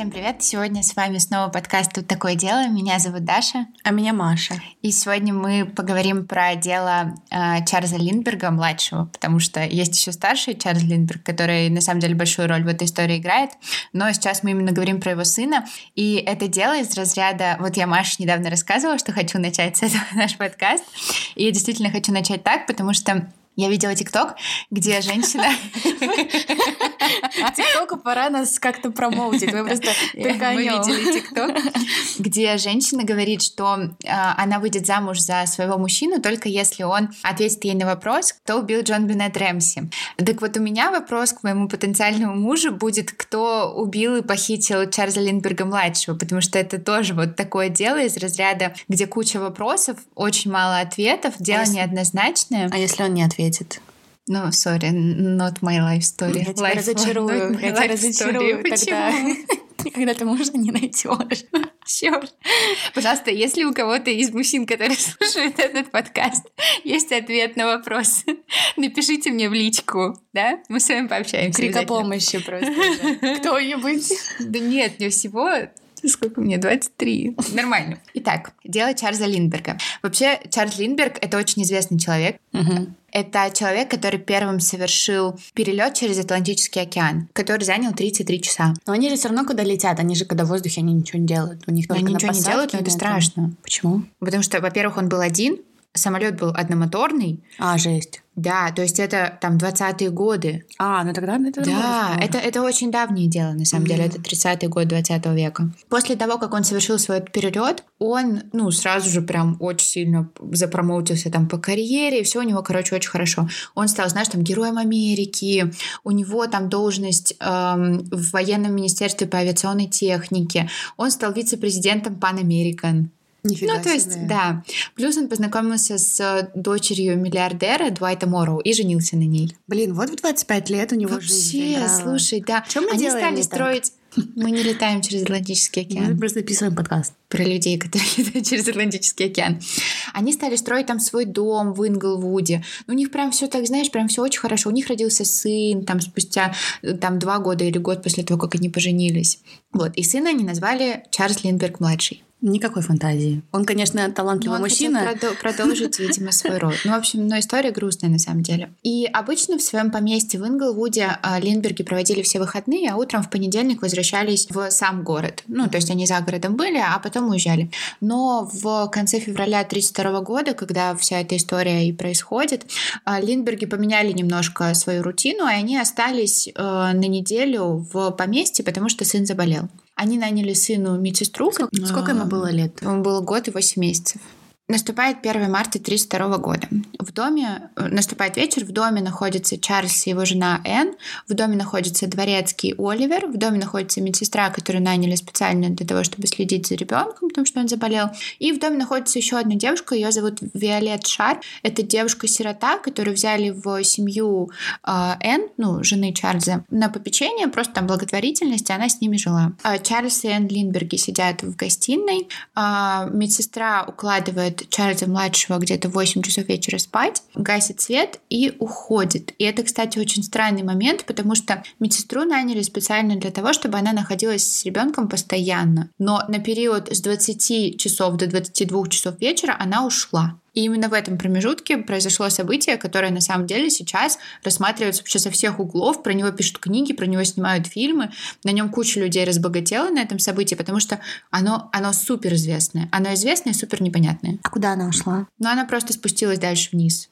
Всем привет! Сегодня с вами снова подкаст «Тут такое дело». Меня зовут Даша. А меня Маша. И сегодня мы поговорим про дело э, Чарльза Линдберга, младшего, потому что есть еще старший Чарльз Линдберг, который на самом деле большую роль в этой истории играет. Но сейчас мы именно говорим про его сына. И это дело из разряда... Вот я Маше недавно рассказывала, что хочу начать с этого наш подкаст. И я действительно хочу начать так, потому что я видела ТикТок, где женщина... ТикТоку пора нас как-то промоутить. Мы просто только о видели ТикТок, где женщина говорит, что а, она выйдет замуж за своего мужчину только если он ответит ей на вопрос, кто убил Джон Беннет Рэмси. Так вот у меня вопрос к моему потенциальному мужу будет, кто убил и похитил Чарльза Линдберга-младшего, потому что это тоже вот такое дело из разряда, где куча вопросов, очень мало ответов, дело а неоднозначное. А если он не ответит? Ответит. Ну, no, sorry, not my life story. Я тебя разочарую. Я тебя разочарую тогда. Когда ты мужа не найдешь. Черт. Пожалуйста, если у кого-то из мужчин, которые слушают этот подкаст, есть ответ на вопрос, напишите мне в личку, да? Мы с вами пообщаемся. Крика помощи просто. Кто-нибудь. Да нет, не всего Сколько мне? 23. Нормально. Итак, дело Чарльза Линдберга. Вообще, Чарльз Линдберг — это очень известный человек. Угу. Это человек, который первым совершил перелет через Атлантический океан, который занял 33 часа. Но они же все равно, когда летят, они же, когда в воздухе, они ничего не делают. У них только они ничего не делают, но это страшно. Почему? Потому что, во-первых, он был один, самолет был одномоторный. А, жесть. Да, то есть это там 20-е годы. А, ну тогда это Да, это, это очень давнее дело, на самом mm-hmm. деле. Это 30-й год 20 века. После того, как он совершил свой перелет, он, ну, сразу же прям очень сильно запромоутился там по карьере, и все у него, короче, очень хорошо. Он стал, знаешь, там, героем Америки, у него там должность эм, в военном министерстве по авиационной технике, он стал вице-президентом Pan American. Нифига ну, то есть, себе. да. Плюс он познакомился с э, дочерью миллиардера Дуайта Морроу и женился на ней. Блин, вот в 25 лет у него Вообще, жизнь Вообще, слушай, да. Чем мы Они делаем стали строить... Мы не летаем через Атлантический океан. Мы просто записываем подкаст. Про людей, которые летают через Атлантический океан. Они стали строить там свой дом в Инглвуде. У них прям все так, знаешь, прям все очень хорошо. У них родился сын там спустя э, там два года или год после того, как они поженились. Вот. И сына они назвали Чарльз Линдберг-младший. Никакой фантазии. Он, конечно, талантливый но он мужчина. Хотел продолжить, видимо, свой род. Ну, в общем, но история грустная на самом деле. И обычно в своем поместье в Инглвуде а, Линдберги проводили все выходные, а утром в понедельник возвращались в сам город. Ну, то есть они за городом были, а потом уезжали. Но в конце февраля 1932 года, когда вся эта история и происходит, а, Линдберги поменяли немножко свою рутину, и они остались э, на неделю в поместье, потому что сын заболел. Они наняли сыну медсестру. Сколько, сколько ему было лет? Ему было год и восемь месяцев. Наступает 1 марта 1932 года. В доме, э, наступает вечер, в доме находится Чарльз и его жена Энн, в доме находится дворецкий Оливер, в доме находится медсестра, которую наняли специально для того, чтобы следить за ребенком, потому что он заболел. И в доме находится еще одна девушка, ее зовут Виолет Шар. Это девушка-сирота, которую взяли в семью э, Энн, ну, жены Чарльза, на попечение, просто там благотворительность, и она с ними жила. А Чарльз и Энн Линдберги сидят в гостиной, а медсестра укладывает Чарльза-младшего где-то в 8 часов вечера спать, гасит свет и уходит. И это, кстати, очень странный момент, потому что медсестру наняли специально для того, чтобы она находилась с ребенком постоянно. Но на период с 20 часов до 22 часов вечера она ушла. И именно в этом промежутке произошло событие, которое на самом деле сейчас рассматривается вообще со всех углов. Про него пишут книги, про него снимают фильмы. На нем куча людей разбогатела на этом событии, потому что оно, оно супер известное. Оно известное и супер непонятное. А куда она ушла? Ну, она просто спустилась дальше вниз.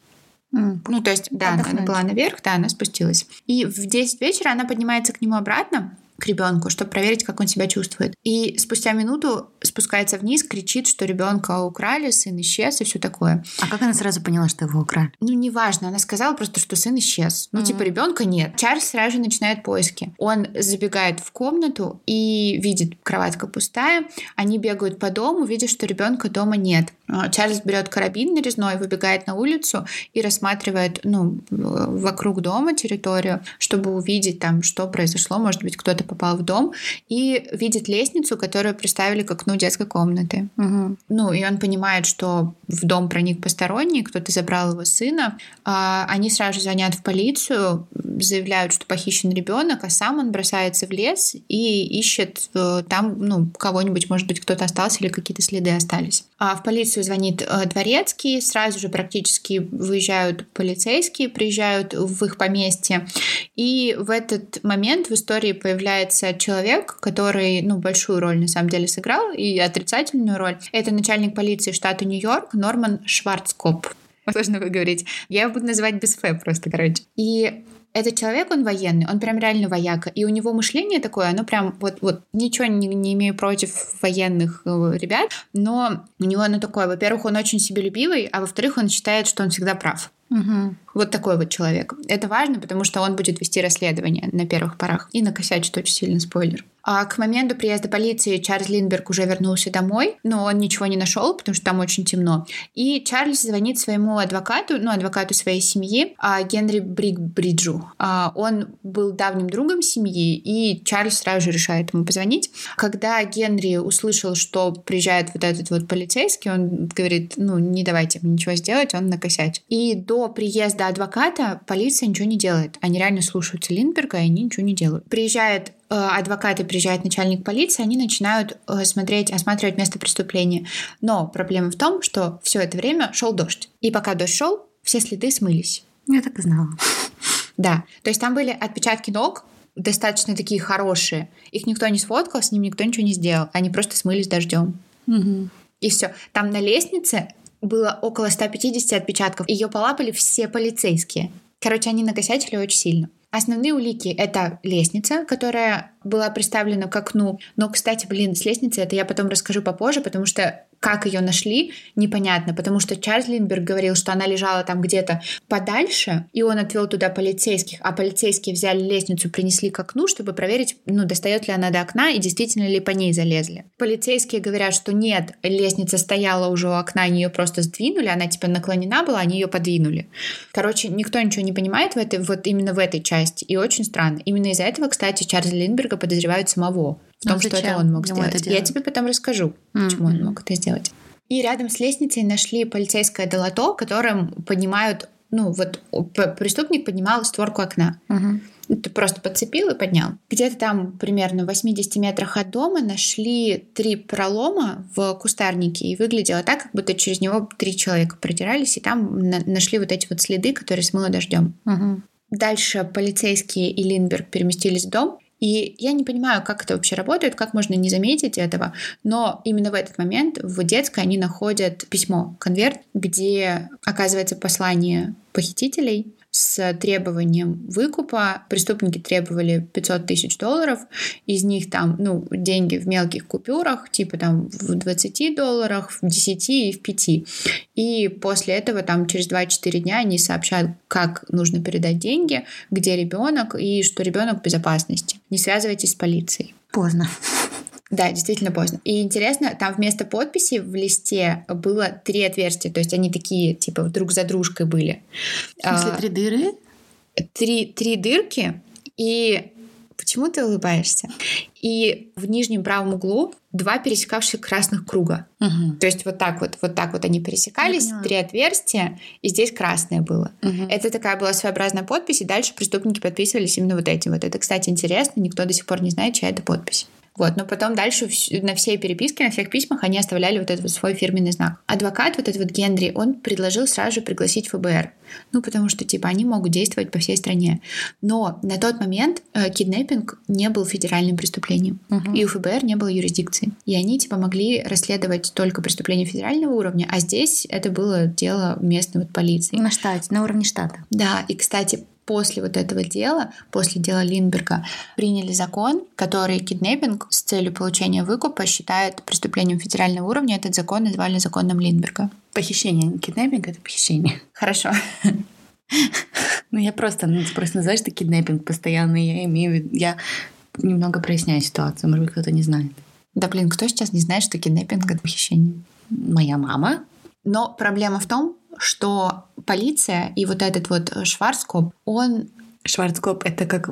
Mm. Ну, то есть, да, она была наверх, да, она спустилась. И в 10 вечера она поднимается к нему обратно, к ребенку, чтобы проверить, как он себя чувствует. И спустя минуту спускается вниз, кричит, что ребенка украли, сын исчез и все такое. А как она сразу поняла, что его украли? Ну, неважно. Она сказала просто, что сын исчез. Ну, mm-hmm. типа, ребенка нет. Чарльз сразу же начинает поиски. Он забегает в комнату и видит, кроватка пустая. Они бегают по дому, видят, что ребенка дома нет. А, Чарльз берет карабин нарезной, выбегает на улицу и рассматривает, ну, вокруг дома территорию, чтобы увидеть там, что произошло. Может быть, кто-то попал в дом и видит лестницу, которую приставили к окну детской комнаты. Угу. Ну, и он понимает, что в дом проник посторонний, кто-то забрал его сына. А, они сразу звонят в полицию. заявляют, что похищен ребенок, а сам он бросается в лес и ищет э, там ну, кого-нибудь, может быть, кто-то остался или какие-то следы остались. А в полицию звонит э, дворецкий, сразу же практически выезжают полицейские, приезжают в их поместье. И в этот момент в истории появляется человек, который ну, большую роль на самом деле сыграл, и отрицательную роль. Это начальник полиции штата Нью-Йорк Норман Шварцкоп. Сложно выговорить. Я его буду называть без Ф просто, короче. И этот человек, он военный, он прям реально вояка. И у него мышление такое, оно прям вот, вот ничего не, не имею против военных э, ребят, но у него оно такое, во-первых, он очень себелюбивый, а во-вторых, он считает, что он всегда прав. Угу. Вот такой вот человек. Это важно, потому что он будет вести расследование на первых порах и накосячит очень сильно спойлер. А к моменту приезда полиции Чарльз Линдберг уже вернулся домой, но он ничего не нашел, потому что там очень темно. И Чарльз звонит своему адвокату, ну, адвокату своей семьи, а Генри Брикбриджу. А он был давним другом семьи, и Чарльз сразу же решает ему позвонить. Когда Генри услышал, что приезжает вот этот вот полицейский, он говорит, ну, не давайте мне ничего сделать, он накосячит. И до приезда адвоката полиция ничего не делает. Они реально слушаются Линдберга, и они ничего не делают. Приезжает адвокаты, приезжает начальник полиции, они начинают э, смотреть, осматривать место преступления. Но проблема в том, что все это время шел дождь. И пока дождь шел, все следы смылись. Я так и знала. Да, то есть там были отпечатки ног, достаточно такие хорошие. Их никто не сфоткал, с ним никто ничего не сделал. Они просто смылись дождем. Угу. И все. Там на лестнице было около 150 отпечатков. Ее полапали все полицейские. Короче, они накосячили очень сильно. Основные улики — это лестница, которая была приставлена к окну. Но, кстати, блин, с лестницей это я потом расскажу попозже, потому что как ее нашли, непонятно, потому что Чарльз Линдберг говорил, что она лежала там где-то подальше, и он отвел туда полицейских, а полицейские взяли лестницу, принесли к окну, чтобы проверить, ну, достает ли она до окна и действительно ли по ней залезли. Полицейские говорят, что нет, лестница стояла уже у окна, они ее просто сдвинули, она типа наклонена была, они ее подвинули. Короче, никто ничего не понимает в этой, вот именно в этой части, и очень странно. Именно из-за этого, кстати, Чарльза Линдберга подозревают самого в том, что это он мог сделать. Это Я тебе потом расскажу, mm-hmm. почему он мог это сделать. И рядом с лестницей нашли полицейское долото, которым поднимают, ну вот преступник поднимал створку окна. Mm-hmm. Ты просто подцепил и поднял. Где-то там примерно в 80 метрах от дома нашли три пролома в кустарнике, и выглядело так, как будто через него три человека продирались, и там на- нашли вот эти вот следы, которые смыло дождем. Угу. Дальше полицейские и Линберг переместились в дом, и я не понимаю, как это вообще работает, как можно не заметить этого, но именно в этот момент в детской они находят письмо, конверт, где оказывается послание похитителей с требованием выкупа. Преступники требовали 500 тысяч долларов. Из них там, ну, деньги в мелких купюрах, типа там в 20 долларах, в 10 и в 5. И после этого там через 2-4 дня они сообщают, как нужно передать деньги, где ребенок и что ребенок в безопасности. Не связывайтесь с полицией. Поздно. Да, действительно поздно. И интересно, там вместо подписи в листе было три отверстия, то есть они такие, типа, друг за дружкой были. В смысле, а, три дыры? Три, три дырки, и почему ты улыбаешься? И в нижнем правом углу два пересекавших красных круга. Угу. То есть вот так вот, вот так вот они пересекались, три отверстия, и здесь красное было. Угу. Это такая была своеобразная подпись, и дальше преступники подписывались именно вот этим. Вот это, кстати, интересно, никто до сих пор не знает, чья это подпись. Вот, но потом дальше на всей переписке, на всех письмах они оставляли вот этот вот свой фирменный знак. Адвокат, вот этот вот Генри, он предложил сразу же пригласить ФБР. Ну, потому что, типа, они могут действовать по всей стране. Но на тот момент э, киднеппинг не был федеральным преступлением. Угу. И у ФБР не было юрисдикции. И они, типа, могли расследовать только преступления федерального уровня, а здесь это было дело местной вот полиции. На штате, на уровне штата. Да, и, кстати, после вот этого дела, после дела Линдберга, приняли закон, который киднеппинг с целью получения выкупа считает преступлением федерального уровня. Этот закон назвали законом Линдберга. Похищение, не киднеппинг, это похищение. Хорошо. Ну, я просто, ну, ты просто называешь это киднеппинг постоянно, я имею в виду, я немного проясняю ситуацию, может быть, кто-то не знает. Да, блин, кто сейчас не знает, что киднеппинг — это похищение? Моя мама. Но проблема в том, что полиция и вот этот вот Шварцкоп, он Шварцкоп — это как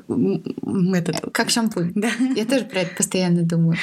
этот... Как шампунь. Да. Я тоже про это постоянно думаю.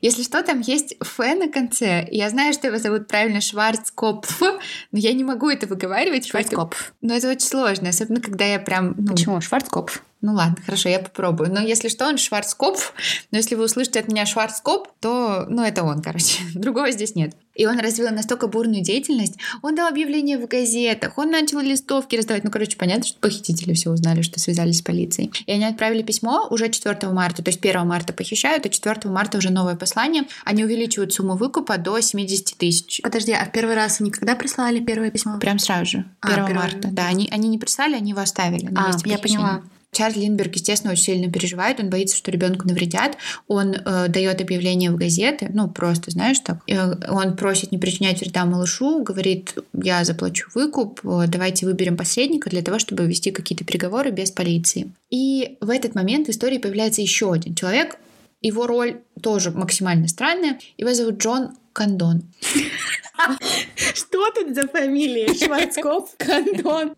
Если что, там есть «ф» на конце. Я знаю, что его зовут правильно Шварцкопф, но я не могу это выговаривать. Шварцкоп. Но это очень сложно, особенно когда я прям... Ну... Почему? Шварцкопф. Ну ладно, хорошо, я попробую. Но если что, он Шварцкопф. Но если вы услышите от меня Шварцкоп, то, ну, это он, короче. Другого здесь нет. И он развил настолько бурную деятельность. Он дал объявления в газетах, он начал листовки раздавать. Ну, короче, понятно, что похитители все узнали, что связались с полицией. И они отправили письмо уже 4 марта. То есть 1 марта похищают, а 4 марта уже новое послание. Они увеличивают сумму выкупа до 70 тысяч. Подожди, а в первый раз они когда прислали первое письмо? Прям сразу же, 1 а, марта. Да, они, они не прислали, они его оставили. А, я поняла. Чарльз Линдберг, естественно, очень сильно переживает, он боится, что ребенку навредят, он э, дает объявление в газеты, ну просто, знаешь, так, э, он просит не причинять вреда малышу, говорит, я заплачу выкуп, э, давайте выберем посредника для того, чтобы вести какие-то переговоры без полиции. И в этот момент в истории появляется еще один человек, его роль тоже максимально странная, его зовут Джон Кандон. Что тут за фамилия? Шварцкопф Кандон.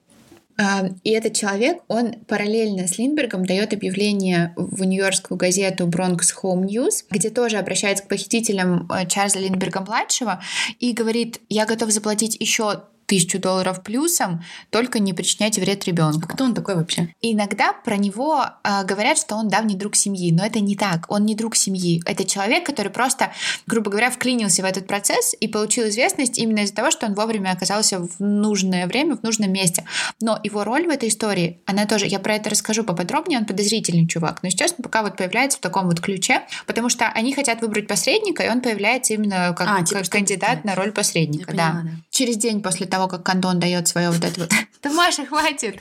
И этот человек, он параллельно с Линдбергом дает объявление в нью-йоркскую газету Bronx Home News, где тоже обращается к похитителям э, Чарльза Линдберга-младшего и говорит, я готов заплатить еще тысячу долларов плюсом, только не причиняйте вред ребенку. Кто он такой вообще? Иногда про него э, говорят, что он давний друг семьи, но это не так. Он не друг семьи. Это человек, который просто, грубо говоря, вклинился в этот процесс и получил известность именно из-за того, что он вовремя оказался в нужное время, в нужном месте. Но его роль в этой истории, она тоже, я про это расскажу поподробнее, он подозрительный чувак. Но сейчас он пока вот появляется в таком вот ключе, потому что они хотят выбрать посредника, и он появляется именно как, а, типа, как кандидат на роль посредника. Поняла, да. да. Через день после того, того, как Кандон дает свое вот это вот... Да, Маша, хватит!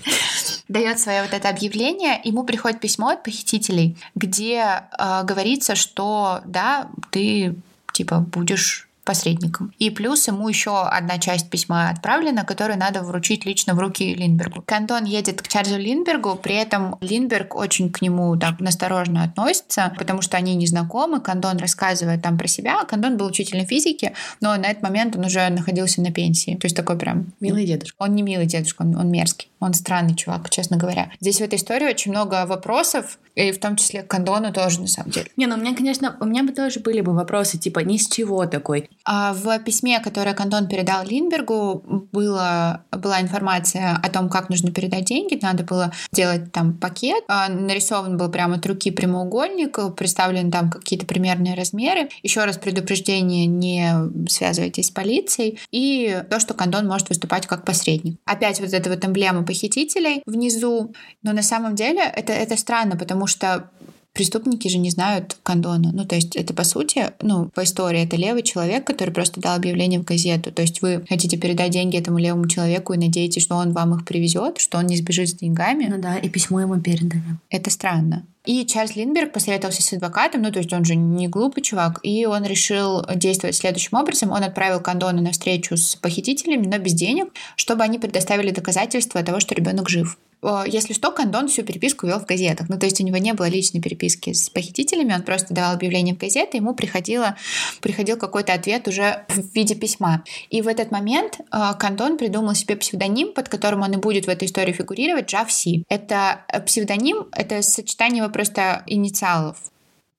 Дает свое вот это объявление, ему приходит письмо от похитителей, где э, говорится, что да, ты типа будешь посредником. И плюс ему еще одна часть письма отправлена, которую надо вручить лично в руки Линдбергу. Кантон едет к Чарльзу Линдбергу, при этом Линдберг очень к нему так насторожно относится, потому что они не знакомы. Кантон рассказывает там про себя. Кантон был учителем физики, но на этот момент он уже находился на пенсии. То есть такой прям... Милый дедушка. Он не милый дедушка, он, он мерзкий. Он странный чувак, честно говоря. Здесь в этой истории очень много вопросов, и в том числе к Кандону тоже, на самом деле. Не, ну у меня, конечно, у меня бы тоже были бы вопросы, типа, ни с чего такой. А в письме, которое Кандон передал Линдбергу, было, была информация о том, как нужно передать деньги. Надо было сделать там пакет. А, нарисован был прямо от руки прямоугольник, представлены там какие-то примерные размеры. Еще раз предупреждение, не связывайтесь с полицией. И то, что Кандон может выступать как посредник. Опять вот эта вот эмблема похитителей внизу. Но на самом деле это, это странно, потому что преступники же не знают кондона. Ну, то есть это, по сути, ну, по истории, это левый человек, который просто дал объявление в газету. То есть вы хотите передать деньги этому левому человеку и надеетесь, что он вам их привезет, что он не сбежит с деньгами. Ну да, и письмо ему передали. Это странно. И Чарльз Линдберг посоветовался с адвокатом, ну, то есть он же не глупый чувак, и он решил действовать следующим образом. Он отправил Кондона на встречу с похитителями, но без денег, чтобы они предоставили доказательства того, что ребенок жив. Если что, Кандон всю переписку вел в газетах. Ну, то есть у него не было личной переписки с похитителями, он просто давал объявление в газеты, ему приходило, приходил какой-то ответ уже в виде письма. И в этот момент э, Кандон придумал себе псевдоним, под которым он и будет в этой истории фигурировать, Джав Си. Это э, псевдоним, это сочетание просто инициалов.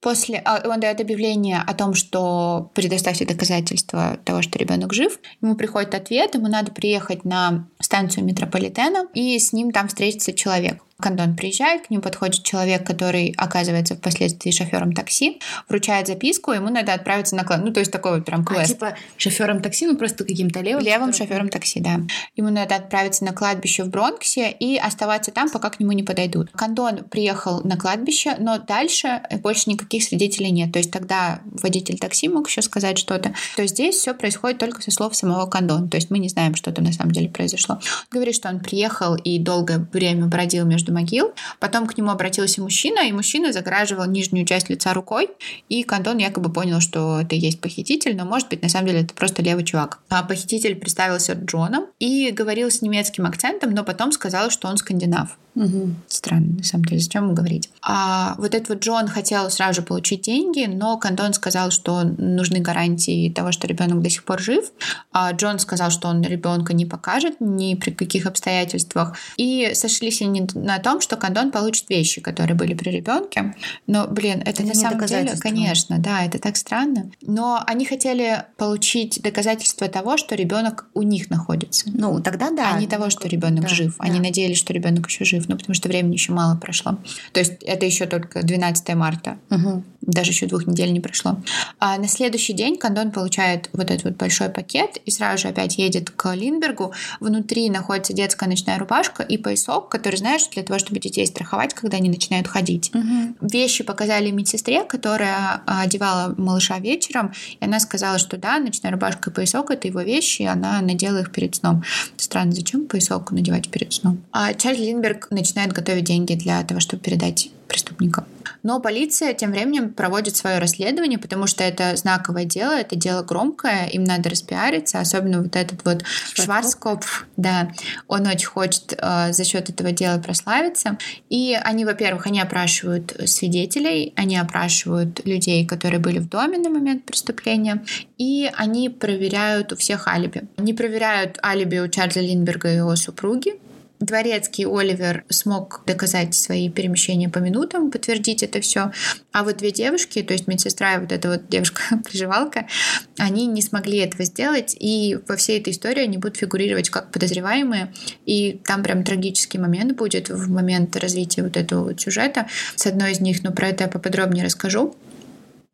После а, он дает объявление о том, что предоставьте доказательства того, что ребенок жив. Ему приходит ответ, ему надо приехать на станцию метрополитена, и с ним там встретится человек. Кандон приезжает, к нему подходит человек, который оказывается впоследствии шофером такси, вручает записку, ему надо отправиться на класс. Ну, то есть такой вот прям квест. А, типа шофером такси, ну просто каким-то левым? Левым который... шофером такси, да. Ему надо отправиться на кладбище в Бронксе и оставаться там, пока к нему не подойдут. Кандон приехал на кладбище, но дальше больше никаких свидетелей нет. То есть тогда водитель такси мог еще сказать что-то. То есть здесь все происходит только со слов самого Кандона. То есть мы не знаем, что там на самом деле произошло. Он говорит, что он приехал и долгое время бродил между между могил. Потом к нему обратился мужчина, и мужчина загораживал нижнюю часть лица рукой. И Кантон якобы понял, что это есть похититель, но может быть на самом деле это просто левый чувак. А похититель представился Джоном и говорил с немецким акцентом, но потом сказал, что он скандинав. Угу. Странно, на самом деле, зачем ему говорить? А вот этот вот Джон хотел сразу же получить деньги, но Кантон сказал, что нужны гарантии того, что ребенок до сих пор жив. А Джон сказал, что он ребенка не покажет ни при каких обстоятельствах. И сошлись они на том, что Кантон получит вещи, которые были при ребенке. Но, блин, это, это на самом деле, конечно, да, это так странно. Но они хотели получить доказательства того, что ребенок у них находится. Ну, тогда да. А не того, что ребенок да, жив. Да. Они надеялись, что ребенок еще жив. Взрыв, ну, потому что времени еще мало прошло. То есть это еще только 12 марта. Угу. Даже еще двух недель не прошло. А на следующий день Кандон получает вот этот вот большой пакет и сразу же опять едет к Линбергу. Внутри находится детская ночная рубашка и поясок, который, знаешь, для того, чтобы детей страховать, когда они начинают ходить. Угу. Вещи показали медсестре, которая одевала малыша вечером, и она сказала, что да, ночная рубашка и поясок — это его вещи, и она надела их перед сном. Странно, зачем поясок надевать перед сном? А Чарльз Линберг начинает готовить деньги для того, чтобы передать преступникам. Но полиция тем временем проводит свое расследование, потому что это знаковое дело, это дело громкое, им надо распиариться, особенно вот этот вот Шварцкоп, да, он очень хочет э, за счет этого дела прославиться. И они, во-первых, они опрашивают свидетелей, они опрашивают людей, которые были в доме на момент преступления, и они проверяют у всех алиби. Они проверяют алиби у Чарльза Линберга и его супруги, Дворецкий Оливер смог доказать свои перемещения по минутам, подтвердить это все. А вот две девушки, то есть медсестра и вот эта вот девушка-приживалка, они не смогли этого сделать, и во всей этой истории они будут фигурировать как подозреваемые, и там прям трагический момент будет в момент развития вот этого вот сюжета. С одной из них, но про это я поподробнее расскажу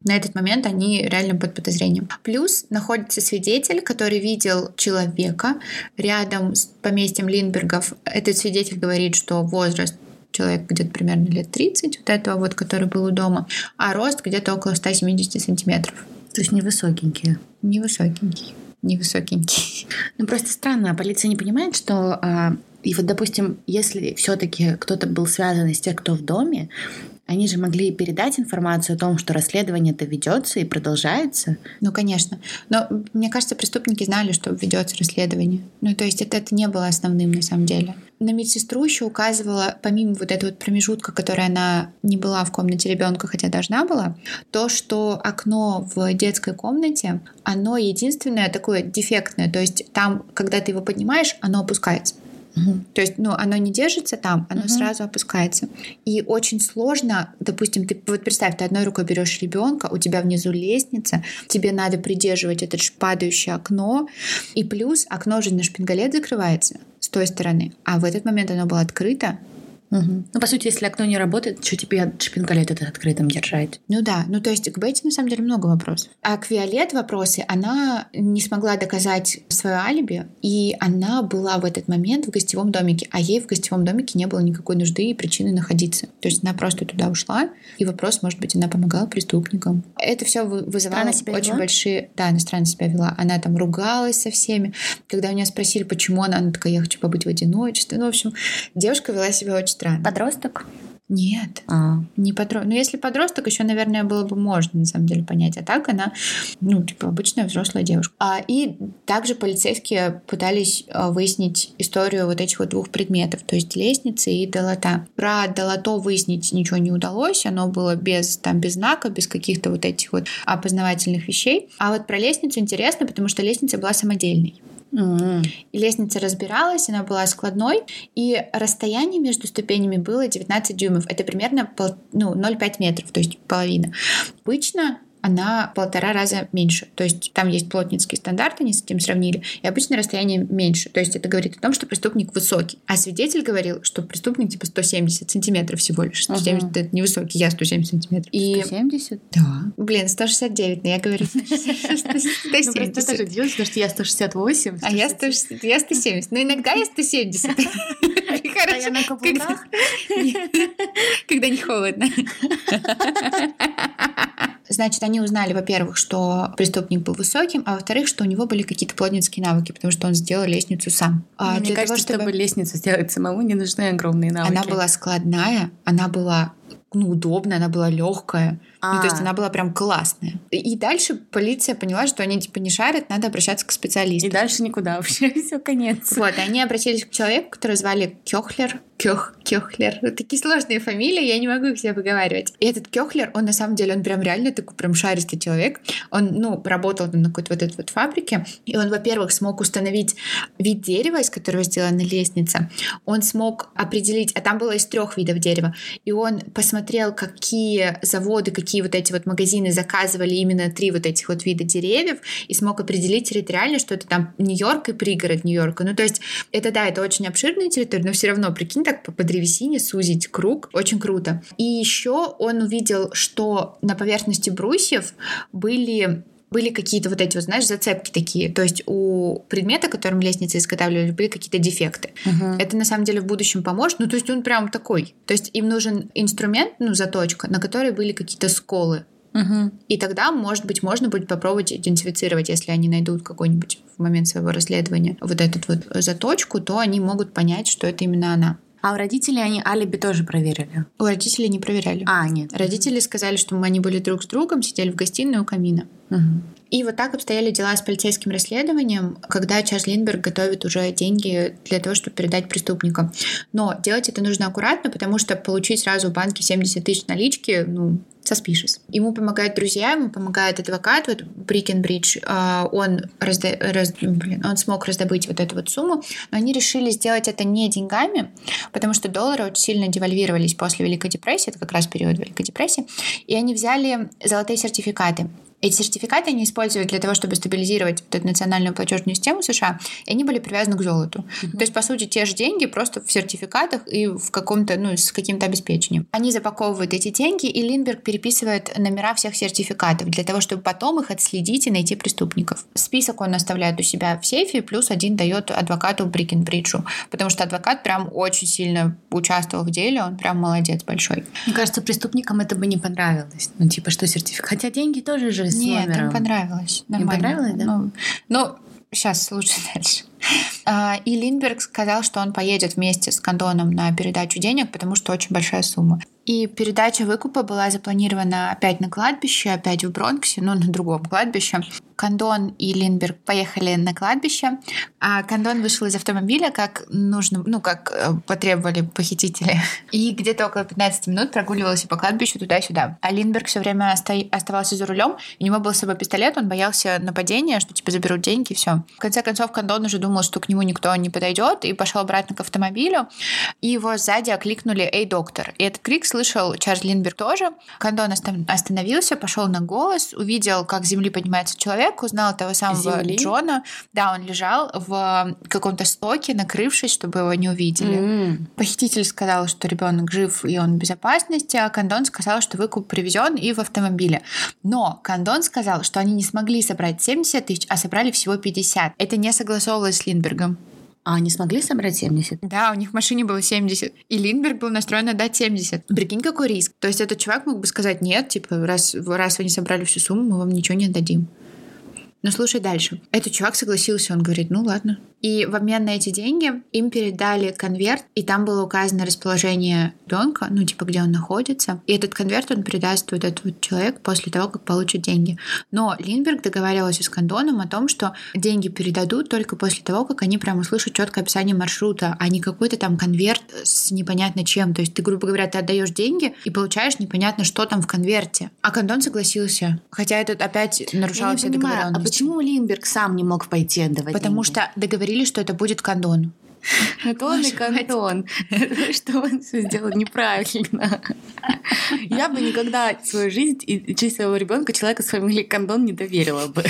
на этот момент они реально под подозрением. Плюс находится свидетель, который видел человека рядом с поместьем Линбергов. Этот свидетель говорит, что возраст человек где-то примерно лет 30, вот этого вот, который был у дома, а рост где-то около 170 сантиметров. То есть невысокенькие. Невысокенький. Невысокенький. Ну просто странно, а полиция не понимает, что а, и вот, допустим, если все-таки кто-то был связан из тех, кто в доме, они же могли передать информацию о том, что расследование это ведется и продолжается. Ну, конечно. Но мне кажется, преступники знали, что ведется расследование. Ну, то есть это, это не было основным на самом деле. На медсестру еще указывала, помимо вот этого вот промежутка, которая она не была в комнате ребенка, хотя должна была, то, что окно в детской комнате, оно единственное такое дефектное. То есть там, когда ты его поднимаешь, оно опускается. Угу. То есть, ну, оно не держится там, оно угу. сразу опускается. И очень сложно, допустим, ты вот представь, ты одной рукой берешь ребенка, у тебя внизу лестница, тебе надо придерживать это падающее окно, и плюс окно же на шпингалет закрывается с той стороны, а в этот момент оно было открыто, Угу. Ну, по сути, если окно не работает, что тебе шпингалет этот открытым держать? Ну да, ну то есть к Бетти на самом деле много вопросов. А к Виолет вопросы, она не смогла доказать свое алиби, и она была в этот момент в гостевом домике, а ей в гостевом домике не было никакой нужды и причины находиться. То есть она просто туда ушла, и вопрос, может быть, она помогала преступникам. Это все вызывало очень вела? большие... Да, она странно себя вела. Она там ругалась со всеми. Когда у нее спросили, почему она, она такая, я хочу побыть в одиночестве. Ну, в общем, девушка вела себя очень странно. Подросток? Нет, а. не подросток. Ну, если подросток, еще, наверное, было бы можно, на самом деле, понять. А так она, ну, типа, обычная взрослая девушка. А, и также полицейские пытались а, выяснить историю вот этих вот двух предметов, то есть лестницы и долота. Про долото выяснить ничего не удалось, оно было без, там, без знака, без каких-то вот этих вот опознавательных вещей. А вот про лестницу интересно, потому что лестница была самодельной. Mm-hmm. Лестница разбиралась, она была складной, и расстояние между ступенями было 19 дюймов. Это примерно пол, ну, 0,5 метров, то есть половина. Обычно она полтора раза меньше. То есть там есть плотницкий стандарт, они с этим сравнили, и обычно расстояние меньше. То есть это говорит о том, что преступник высокий. А свидетель говорил, что преступник типа 170 сантиметров всего лишь. 170 uh-huh. это невысокий, я 170 сантиметров. И... 170? Да. Блин, 169, но я говорю 170. Ну, это тоже делать, потому что я 168. А я 170. Но иногда я 170. А я на каблуках? Когда не холодно. Значит, они узнали, во-первых, что преступник был высоким, а во-вторых, что у него были какие-то плотницкие навыки, потому что он сделал лестницу сам. А Мне для кажется, того, чтобы... чтобы лестницу сделать самому, не нужны огромные навыки. Она была складная, она была ну, удобная, она была легкая. Ну, то есть а. она была прям классная. И дальше полиция поняла, что они типа не шарят, надо обращаться к специалисту. И дальше никуда вообще, все конец. Вот, они обратились к человеку, который звали Кёхлер. Кёх, Кёхлер. Вот такие сложные фамилии, я не могу их себе выговаривать. И этот Кёхлер, он на самом деле, он прям реально такой прям шаристый человек. Он, ну, работал на какой-то вот этой вот фабрике. И он, во-первых, смог установить вид дерева, из которого сделана лестница. Он смог определить, а там было из трех видов дерева. И он посмотрел, какие заводы, какие какие вот эти вот магазины заказывали именно три вот этих вот вида деревьев и смог определить территориально, что это там Нью-Йорк и пригород Нью-Йорка. Ну, то есть это, да, это очень обширная территория, но все равно, прикинь, так по древесине сузить круг. Очень круто. И еще он увидел, что на поверхности брусьев были были какие-то вот эти, вот, знаешь, зацепки такие. То есть у предмета, которым лестницы изготавливали, были какие-то дефекты. Uh-huh. Это на самом деле в будущем поможет. Ну, то есть он прям такой. То есть им нужен инструмент, ну, заточка, на которой были какие-то сколы. Uh-huh. И тогда, может быть, можно будет попробовать идентифицировать, если они найдут какой-нибудь в момент своего расследования вот эту вот заточку, то они могут понять, что это именно она. А у родителей они алиби тоже проверили? У родителей не проверяли. А, нет. Родители сказали, что мы они были друг с другом, сидели в гостиной у камина. Угу. И вот так обстояли дела с полицейским расследованием, когда Чарльз Линдберг готовит уже деньги для того, чтобы передать преступникам. Но делать это нужно аккуратно, потому что получить сразу в банке 70 тысяч налички, ну, suspicious. Ему помогают друзья, ему помогает адвокат, вот Брикенбридж, а, он, разда... раз... Блин, он смог раздобыть вот эту вот сумму, но они решили сделать это не деньгами, потому что доллары очень сильно девальвировались после Великой депрессии, это как раз период Великой депрессии, и они взяли золотые сертификаты. Эти сертификаты они использовали для того, чтобы стабилизировать вот эту национальную платежную систему США, и они были привязаны к золоту. Mm-hmm. То есть, по сути, те же деньги просто в сертификатах и в каком-то, ну, с каким-то обеспечением. Они запаковывают эти деньги, и Линдберг переписывает номера всех сертификатов для того, чтобы потом их отследить и найти преступников. Список он оставляет у себя в сейфе, плюс один дает адвокату Брикенбриджу, потому что адвокат прям очень сильно участвовал в деле, он прям молодец большой. Мне кажется, преступникам это бы не понравилось. Ну, типа, что сертификат? Хотя деньги тоже же с Нет, номером. им понравилось. Нормально. Им понравилось, да? Ну, ну, сейчас лучше дальше. А, и Линдберг сказал, что он поедет вместе с Кондоном на передачу денег, потому что очень большая сумма. И передача выкупа была запланирована опять на кладбище, опять в Бронксе, но на другом кладбище. Кондон и Линдберг поехали на кладбище, а Кондон вышел из автомобиля, как нужно, ну, как э, потребовали похитители. И где-то около 15 минут прогуливался по кладбищу туда-сюда. А Линдберг все время оста- оставался за рулем, у него был с собой пистолет, он боялся нападения, что типа заберут деньги, все. В конце концов, Кондон уже думал, что к нему никто не подойдет, и пошел обратно к автомобилю, и его сзади окликнули «Эй, доктор!» И этот крик слышал Чарльз Линдберг тоже. Кондон остановился, пошел на голос, увидел, как с земли поднимается человек, человек узнал того самого Земли? Джона. Да, он лежал в каком-то стоке, накрывшись, чтобы его не увидели. Mm. Похититель сказал, что ребенок жив и он в безопасности, а Кондон сказал, что выкуп привезен и в автомобиле. Но Кондон сказал, что они не смогли собрать 70 тысяч, а собрали всего 50. Это не согласовывалось с Линдбергом. А они смогли собрать 70? Да, у них в машине было 70. И Линдберг был настроен отдать 70. Прикинь, какой риск. То есть этот чувак мог бы сказать, нет, типа, раз, раз вы не собрали всю сумму, мы вам ничего не отдадим. Но слушай дальше. Этот чувак согласился, он говорит, ну ладно. И в обмен на эти деньги им передали конверт, и там было указано расположение ребенка, ну типа где он находится. И этот конверт он передаст вот этот вот человек после того, как получит деньги. Но Линдберг договаривался с Кондоном о том, что деньги передадут только после того, как они прям услышат четкое описание маршрута, а не какой-то там конверт с непонятно чем. То есть ты, грубо говоря, ты отдаешь деньги и получаешь непонятно, что там в конверте. А Кондон согласился. Хотя это опять нарушало все понимаю, а договоренности. Почему Линдберг сам не мог пойти отдавать Потому деньги? что договорились, что это будет кондон. Он и кондон. Что он все сделал неправильно. Я бы никогда в свою жизнь и честь своего ребенка человека с фамилией Кондон не доверила бы.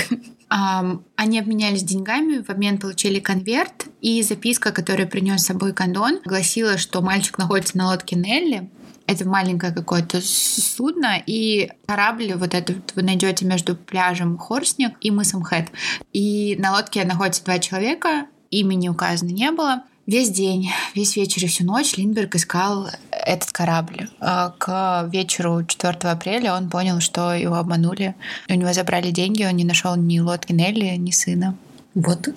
Они обменялись деньгами, в обмен получили конверт, и записка, которую принес с собой кондон, гласила, что мальчик находится на лодке Нелли, это маленькое какое-то судно, и корабль вот этот вы найдете между пляжем Хорсник и мысом Хэт. И на лодке находятся два человека, имени указано не было. Весь день, весь вечер и всю ночь Линдберг искал этот корабль. А к вечеру 4 апреля он понял, что его обманули. У него забрали деньги, он не нашел ни лодки Нелли, ни сына. Вот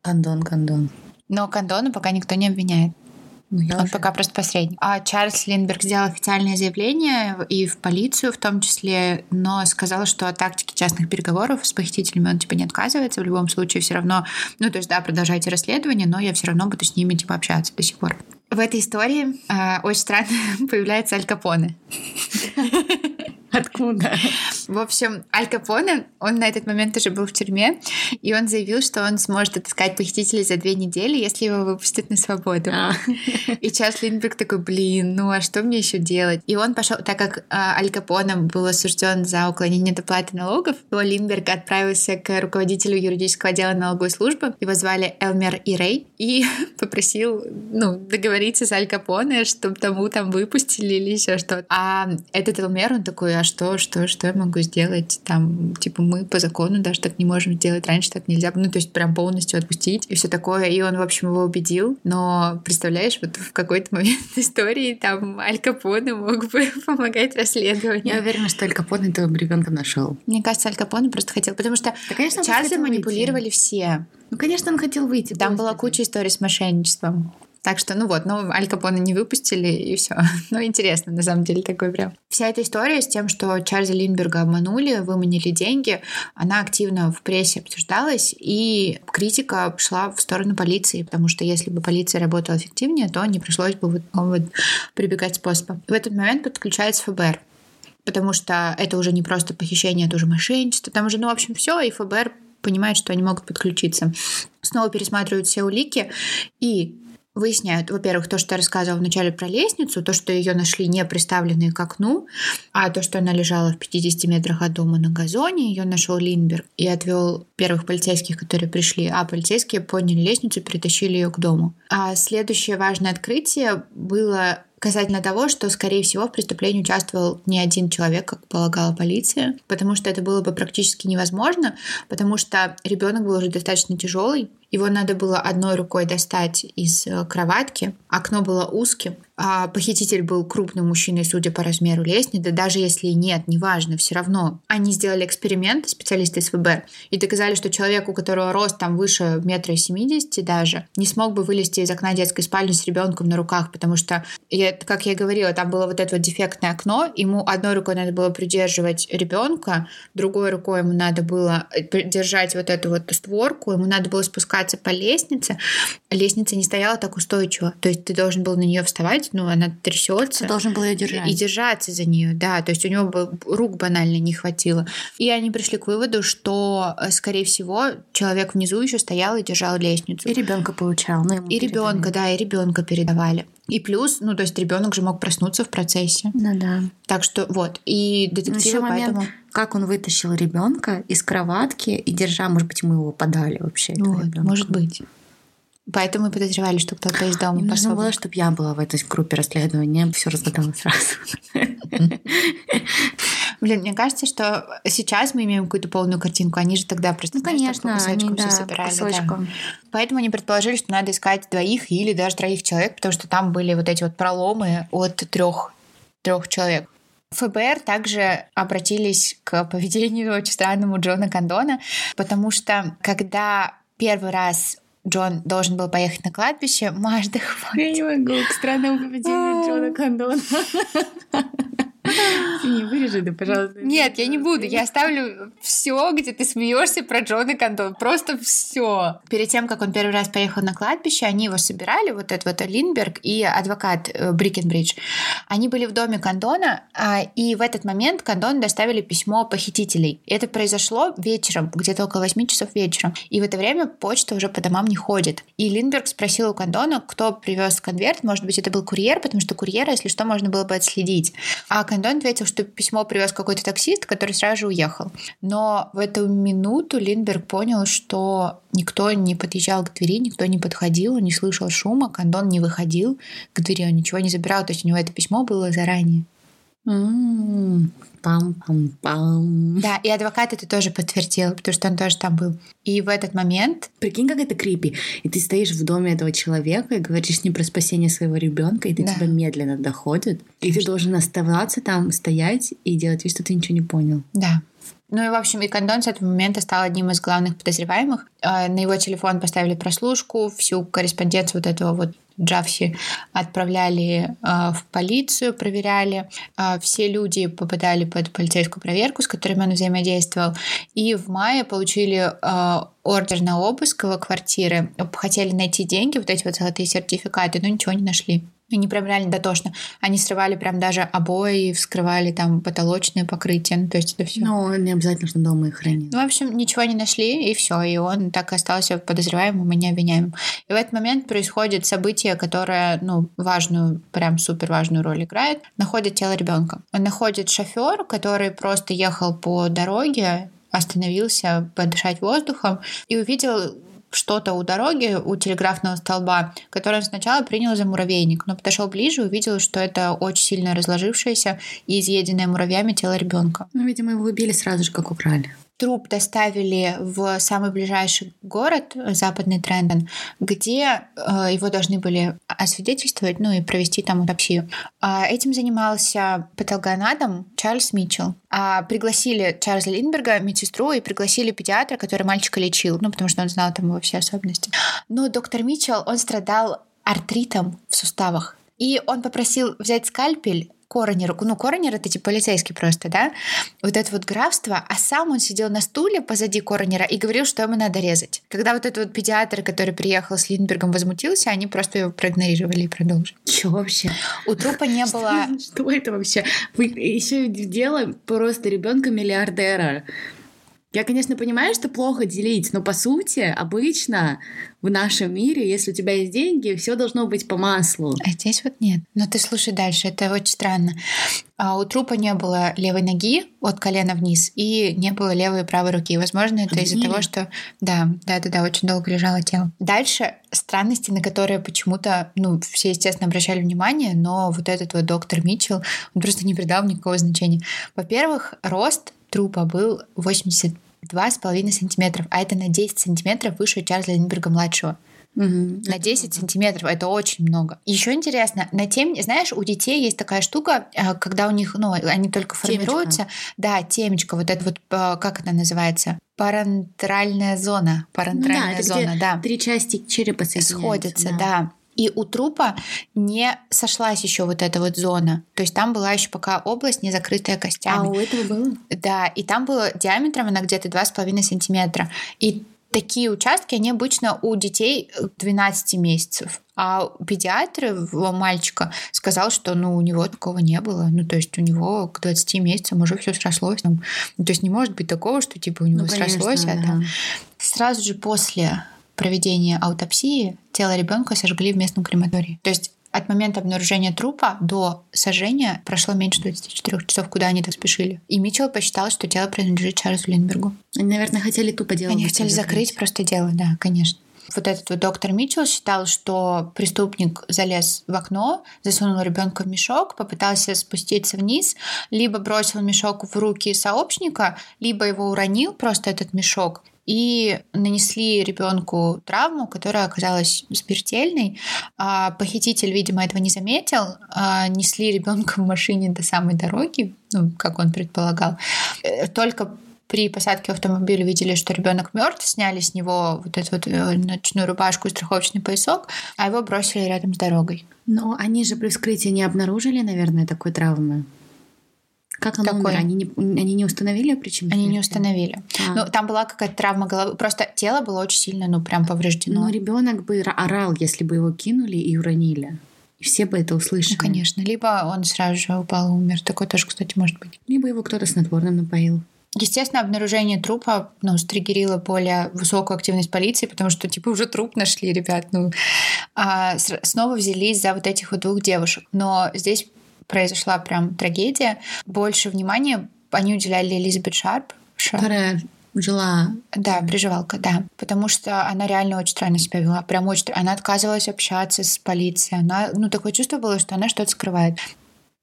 кондон, кондон. Но кондона пока никто не обвиняет. Ну, я Он уже... пока просто посредник. А Чарльз Линдберг сделал официальное заявление и в полицию в том числе, но сказал, что от тактики частных переговоров с похитителями он типа не отказывается. В любом случае все равно, ну то есть да, продолжайте расследование, но я все равно буду с ними типа общаться до сих пор. В этой истории э, очень странно появляется Аль Капоне. Откуда? В общем, Аль Капоне, он на этот момент уже был в тюрьме, и он заявил, что он сможет отыскать похитителей за две недели, если его выпустят на свободу. А. И Чарльз Линдберг такой, блин, ну а что мне еще делать? И он пошел, так как а, Аль Капоне был осужден за уклонение от оплаты налогов, то Линдберг отправился к руководителю юридического отдела налоговой службы, его звали Элмер Ирей, и попросил, ну, договориться с Аль Капоне, чтобы тому там выпустили или еще что-то. А этот Элмер, он такой, а что, что, что я могу сделать? Там, типа, мы по закону даже так не можем сделать, раньше так нельзя. Ну, то есть прям полностью отпустить и все такое. И он, в общем, его убедил. Но, представляешь, вот в какой-то момент истории там Аль Капоне мог бы помогать расследованию. Я уверена, что Аль Капоне этого ребенка нашел. Мне кажется, Аль Капоне просто хотел, потому что да, конечно, Чарльза манипулировали выйти. все. Ну, конечно, он хотел выйти. Там была куча историй с мошенничеством. Так что, ну вот, ну, Аль Капоне не выпустили, и все. ну, интересно, на самом деле, такой прям. Вся эта история с тем, что Чарльза Линдберга обманули, выманили деньги, она активно в прессе обсуждалась, и критика шла в сторону полиции, потому что если бы полиция работала эффективнее, то не пришлось бы вот, вот прибегать способом. В этот момент подключается ФБР потому что это уже не просто похищение, это уже мошенничество, там уже, ну, в общем, все, и ФБР понимает, что они могут подключиться. Снова пересматривают все улики, и выясняют, во-первых, то, что я рассказывала вначале про лестницу, то, что ее нашли не приставленной к окну, а то, что она лежала в 50 метрах от дома на газоне, ее нашел Линберг и отвел первых полицейских, которые пришли, а полицейские подняли лестницу и притащили ее к дому. А следующее важное открытие было касательно того, что, скорее всего, в преступлении участвовал не один человек, как полагала полиция, потому что это было бы практически невозможно, потому что ребенок был уже достаточно тяжелый, его надо было одной рукой достать из э, кроватки. Окно было узким. А похититель был крупным мужчиной, судя по размеру лестницы. Даже если нет, неважно, все равно. Они сделали эксперимент, специалисты СВБ, и доказали, что человек, у которого рост там выше метра семидесяти даже, не смог бы вылезти из окна детской спальни с ребенком на руках, потому что, я, как я говорила, там было вот это вот дефектное окно, ему одной рукой надо было придерживать ребенка, другой рукой ему надо было э, держать вот эту вот створку, ему надо было спускать спускаться по лестнице, лестница не стояла так устойчиво. То есть ты должен был на нее вставать, ну, она трясется. Ты должен был ее держать. И держаться за нее, да. То есть у него рук банально не хватило. И они пришли к выводу, что, э, скорее всего, человек внизу еще стоял и держал лестницу. И ребенка получал. Ну, и ребенка, да, и ребенка передавали. И плюс, ну, то есть ребенок же мог проснуться в процессе. Ну да. Так что вот. И детективы поэтому... Момент, как он вытащил ребенка из кроватки и держа, может быть, мы его подали вообще. Вот, может быть. Поэтому мы подозревали, что кто-то из дома Мне нужно было, чтобы я была в этой группе расследования, все разгадала сразу. Блин, мне кажется, что сейчас мы имеем какую-то полную картинку, они же тогда просто ну, конечно, по они, да, все собирали. Да. Поэтому они предположили, что надо искать двоих или даже троих человек, потому что там были вот эти вот проломы от трех трех человек. ФБР также обратились к поведению очень странному Джона Кондона, потому что когда первый раз Джон должен был поехать на кладбище, Мажда Я не могу к странному поведению Джона Кондона. Не вырежи, да, пожалуйста. Нет, я не буду. Я оставлю все, где ты смеешься про Джона Кондона. Просто все. Перед тем, как он первый раз поехал на кладбище, они его собирали, вот этот вот Линдберг и адвокат э, Брикенбридж. Они были в доме Кондона, а, и в этот момент Кондон доставили письмо похитителей. Это произошло вечером, где-то около 8 часов вечера. И в это время почта уже по домам не ходит. И Линдберг спросил у Кондона, кто привез конверт. Может быть, это был курьер, потому что курьера, если что, можно было бы отследить. А Кондон ответил, что письмо привез какой-то таксист, который сразу же уехал. Но в эту минуту Линдберг понял, что никто не подъезжал к двери, никто не подходил, он не слышал шума, Кондон не выходил к двери, он ничего не забирал, то есть у него это письмо было заранее. Пам-пам-пам. Да, и адвокат это тоже подтвердил, потому что он тоже там был. И в этот момент... Прикинь, как это крипи. И ты стоишь в доме этого человека и говоришь не про спасение своего ребенка, и до да. тебя медленно доходит. И ты должен оставаться там, стоять и делать вид, что ты ничего не понял. Да. Ну и, в общем, и Кондон с этого момента стал одним из главных подозреваемых. А, на его телефон поставили прослушку, всю корреспонденцию вот этого вот Джавси отправляли э, в полицию, проверяли. Э, все люди попадали под полицейскую проверку, с которыми он взаимодействовал. И в мае получили ордер на обыск его квартиры. Хотели найти деньги, вот эти вот золотые сертификаты, но ничего не нашли. Ну, не прям реально дотошно. Они срывали прям даже обои, вскрывали там потолочное покрытие. Ну, то есть это все. Ну, не обязательно, что дома их хранили. Ну, в общем, ничего не нашли, и все. И он так и остался подозреваемым и необвиняемым. И в этот момент происходит событие, которое, ну, важную, прям супер важную роль играет. Находит тело ребенка. Он находит шофер, который просто ехал по дороге, остановился подышать воздухом и увидел что-то у дороги, у телеграфного столба, который он сначала принял за муравейник, но подошел ближе и увидел, что это очень сильно разложившееся и изъеденное муравьями тело ребенка. Ну, видимо, его убили сразу же, как украли. Труп доставили в самый ближайший город, западный Трендон, где э, его должны были освидетельствовать, ну и провести там аутопсию. А этим занимался патологоанатом Чарльз Митчелл. А пригласили Чарльза Линдберга, медсестру, и пригласили педиатра, который мальчика лечил, ну потому что он знал там его все особенности. Но доктор Митчелл, он страдал артритом в суставах. И он попросил взять скальпель коронеру. Ну, коронер это типа полицейский просто, да? Вот это вот графство. А сам он сидел на стуле позади коронера и говорил, что ему надо резать. Когда вот этот вот педиатр, который приехал с Линдбергом, возмутился, они просто его проигнорировали и продолжили. Что вообще? У трупа не было... Что это вообще? Вы еще дело просто ребенка миллиардера. Я, конечно, понимаю, что плохо делить, но по сути, обычно в нашем мире, если у тебя есть деньги, все должно быть по маслу. А здесь вот нет. Но ты слушай дальше, это очень странно. А у трупа не было левой ноги от колена вниз и не было левой и правой руки. Возможно, это из-за того, что да, да, да, да, очень долго лежало тело. Дальше странности, на которые почему-то, ну, все, естественно, обращали внимание, но вот этот вот доктор Митчелл, он просто не придал никакого значения. Во-первых, рост трупа был 82,5 сантиметров, а это на 10 сантиметров выше Чарльза Линдберга-младшего. Угу. На 10 сантиметров это очень много. Еще интересно, на тем, знаешь, у детей есть такая штука, э, когда у них, ну, они только формируются. Темечко. Да, темечко, вот это вот, э, как это называется? Парентральная зона. Парентральная ну, да, зона, да. Три части черепа сходятся, да. да. И у трупа не сошлась еще вот эта вот зона. То есть там была еще пока область не закрытая костями. А у этого было? Да, и там было диаметром она где-то 2,5 сантиметра. И такие участки, они обычно у детей 12 месяцев. А педиатр его мальчика сказал, что ну, у него такого не было. Ну, то есть у него к 20 месяцам уже все срослось. Там. Ну, то есть не может быть такого, что типа у него ну, срослось. Конечно, а, да. Сразу же после проведения аутопсии тело ребенка сожгли в местном крематории. То есть от момента обнаружения трупа до сожжения прошло меньше 24 часов, куда они так спешили. И Митчелл посчитал, что тело принадлежит Чарльзу Линдбергу. Они, наверное, хотели тупо дело. Они хотели закрыть. закрыть просто дело, да, конечно. Вот этот вот доктор Митчелл считал, что преступник залез в окно, засунул ребенка в мешок, попытался спуститься вниз, либо бросил мешок в руки сообщника, либо его уронил просто этот мешок, и нанесли ребенку травму, которая оказалась смертельной. А похититель, видимо, этого не заметил. А несли ребенка в машине до самой дороги, ну, как он предполагал. Э, только при посадке в автомобиль увидели, что ребенок мертв, сняли с него вот эту вот э, ночную рубашку и страховочный поясок, а его бросили рядом с дорогой. Но они же при вскрытии не обнаружили, наверное, такой травмы. Как она умер? Они не, они не установили причину? Они не установили. А. Ну, там была какая-то травма головы. Просто тело было очень сильно, ну, прям повреждено. Но ребенок бы орал, если бы его кинули и уронили. И все бы это услышали. Ну, конечно. Либо он сразу же упал и умер. Такое тоже, кстати, может быть. Либо его кто-то снотворным напоил. Естественно, обнаружение трупа ну, стригерило более высокую активность полиции, потому что, типа, уже труп нашли, ребят. Ну, а снова взялись за вот этих вот двух девушек. Но здесь произошла прям трагедия. Больше внимания они уделяли Элизабет Шарп. Которая жила... Да, приживалка, да. Потому что она реально очень странно себя вела. Прям очень... Она отказывалась общаться с полицией. Она... Ну, такое чувство было, что она что-то скрывает.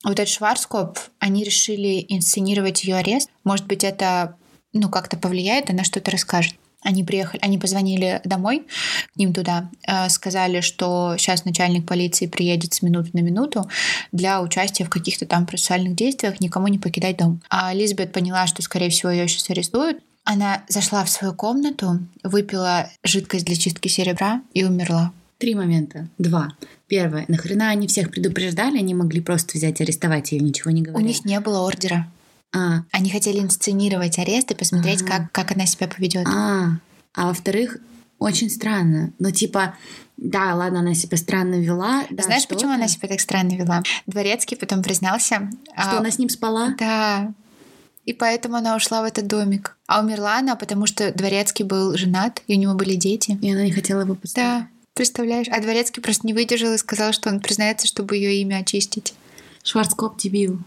Вот этот Шварцкоп, они решили инсценировать ее арест. Может быть, это ну, как-то повлияет, она что-то расскажет. Они приехали, они позвонили домой, к ним туда, э, сказали, что сейчас начальник полиции приедет с минуты на минуту для участия в каких-то там процессуальных действиях, никому не покидать дом. А Лизбет поняла, что, скорее всего, ее сейчас арестуют. Она зашла в свою комнату, выпила жидкость для чистки серебра и умерла. Три момента. Два. Первое. Нахрена они всех предупреждали? Они могли просто взять, арестовать ее, ничего не говоря. У них не было ордера. А. Они хотели инсценировать арест и посмотреть, а. как, как она себя поведет. А. А во-вторых, Очень странно. Но типа, да, ладно, она себя странно вела. Да, Знаешь, почему она себя так странно вела? Дворецкий потом признался... Что а... она с ним спала? Да. И поэтому она ушла в этот домик. А умерла она, потому что Дворецкий был женат, и у него были дети. И она не хотела его поставить. Да, представляешь? А Дворецкий просто не выдержал и сказал, что он признается, чтобы ее имя очистить. Шварцкоп дебил.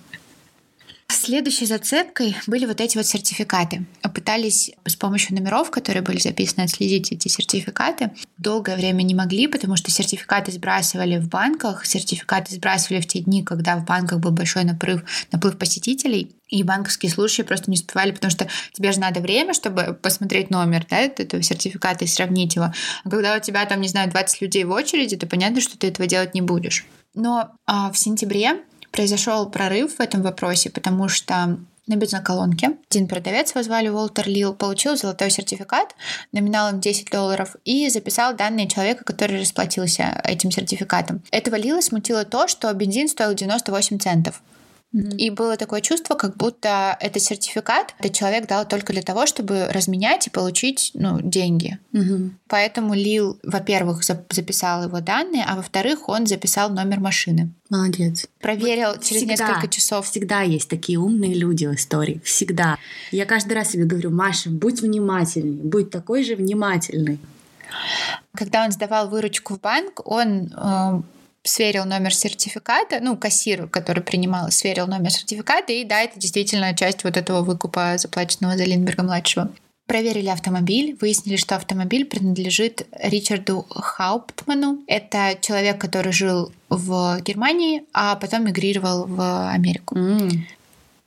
Следующей зацепкой были вот эти вот сертификаты. Пытались с помощью номеров, которые были записаны, отследить эти сертификаты. Долгое время не могли, потому что сертификаты сбрасывали в банках, сертификаты сбрасывали в те дни, когда в банках был большой наплыв, наплыв посетителей. И банковские служащие просто не успевали, потому что тебе же надо время, чтобы посмотреть номер да, этого сертификата и сравнить его. А когда у тебя там, не знаю, 20 людей в очереди, то понятно, что ты этого делать не будешь. Но а, в сентябре произошел прорыв в этом вопросе, потому что на бензоколонке. Один продавец, его звали Уолтер Лил, получил золотой сертификат номиналом 10 долларов и записал данные человека, который расплатился этим сертификатом. Этого Лила смутило то, что бензин стоил 98 центов. И было такое чувство, как будто этот сертификат этот человек дал только для того, чтобы разменять и получить ну, деньги. Mm-hmm. Поэтому Лил, во-первых, записал его данные, а во-вторых, он записал номер машины. Молодец. Проверил вот через всегда, несколько часов. Всегда есть такие умные люди в истории. Всегда. Я каждый раз себе говорю, Маша, будь внимательней, будь такой же внимательной. Когда он сдавал выручку в банк, он э, сверил номер сертификата, ну, кассир, который принимал, сверил номер сертификата, и да, это действительно часть вот этого выкупа, заплаченного за Линдберга-младшего. Проверили автомобиль, выяснили, что автомобиль принадлежит Ричарду Хауптману. Это человек, который жил в Германии, а потом мигрировал в Америку. Mm.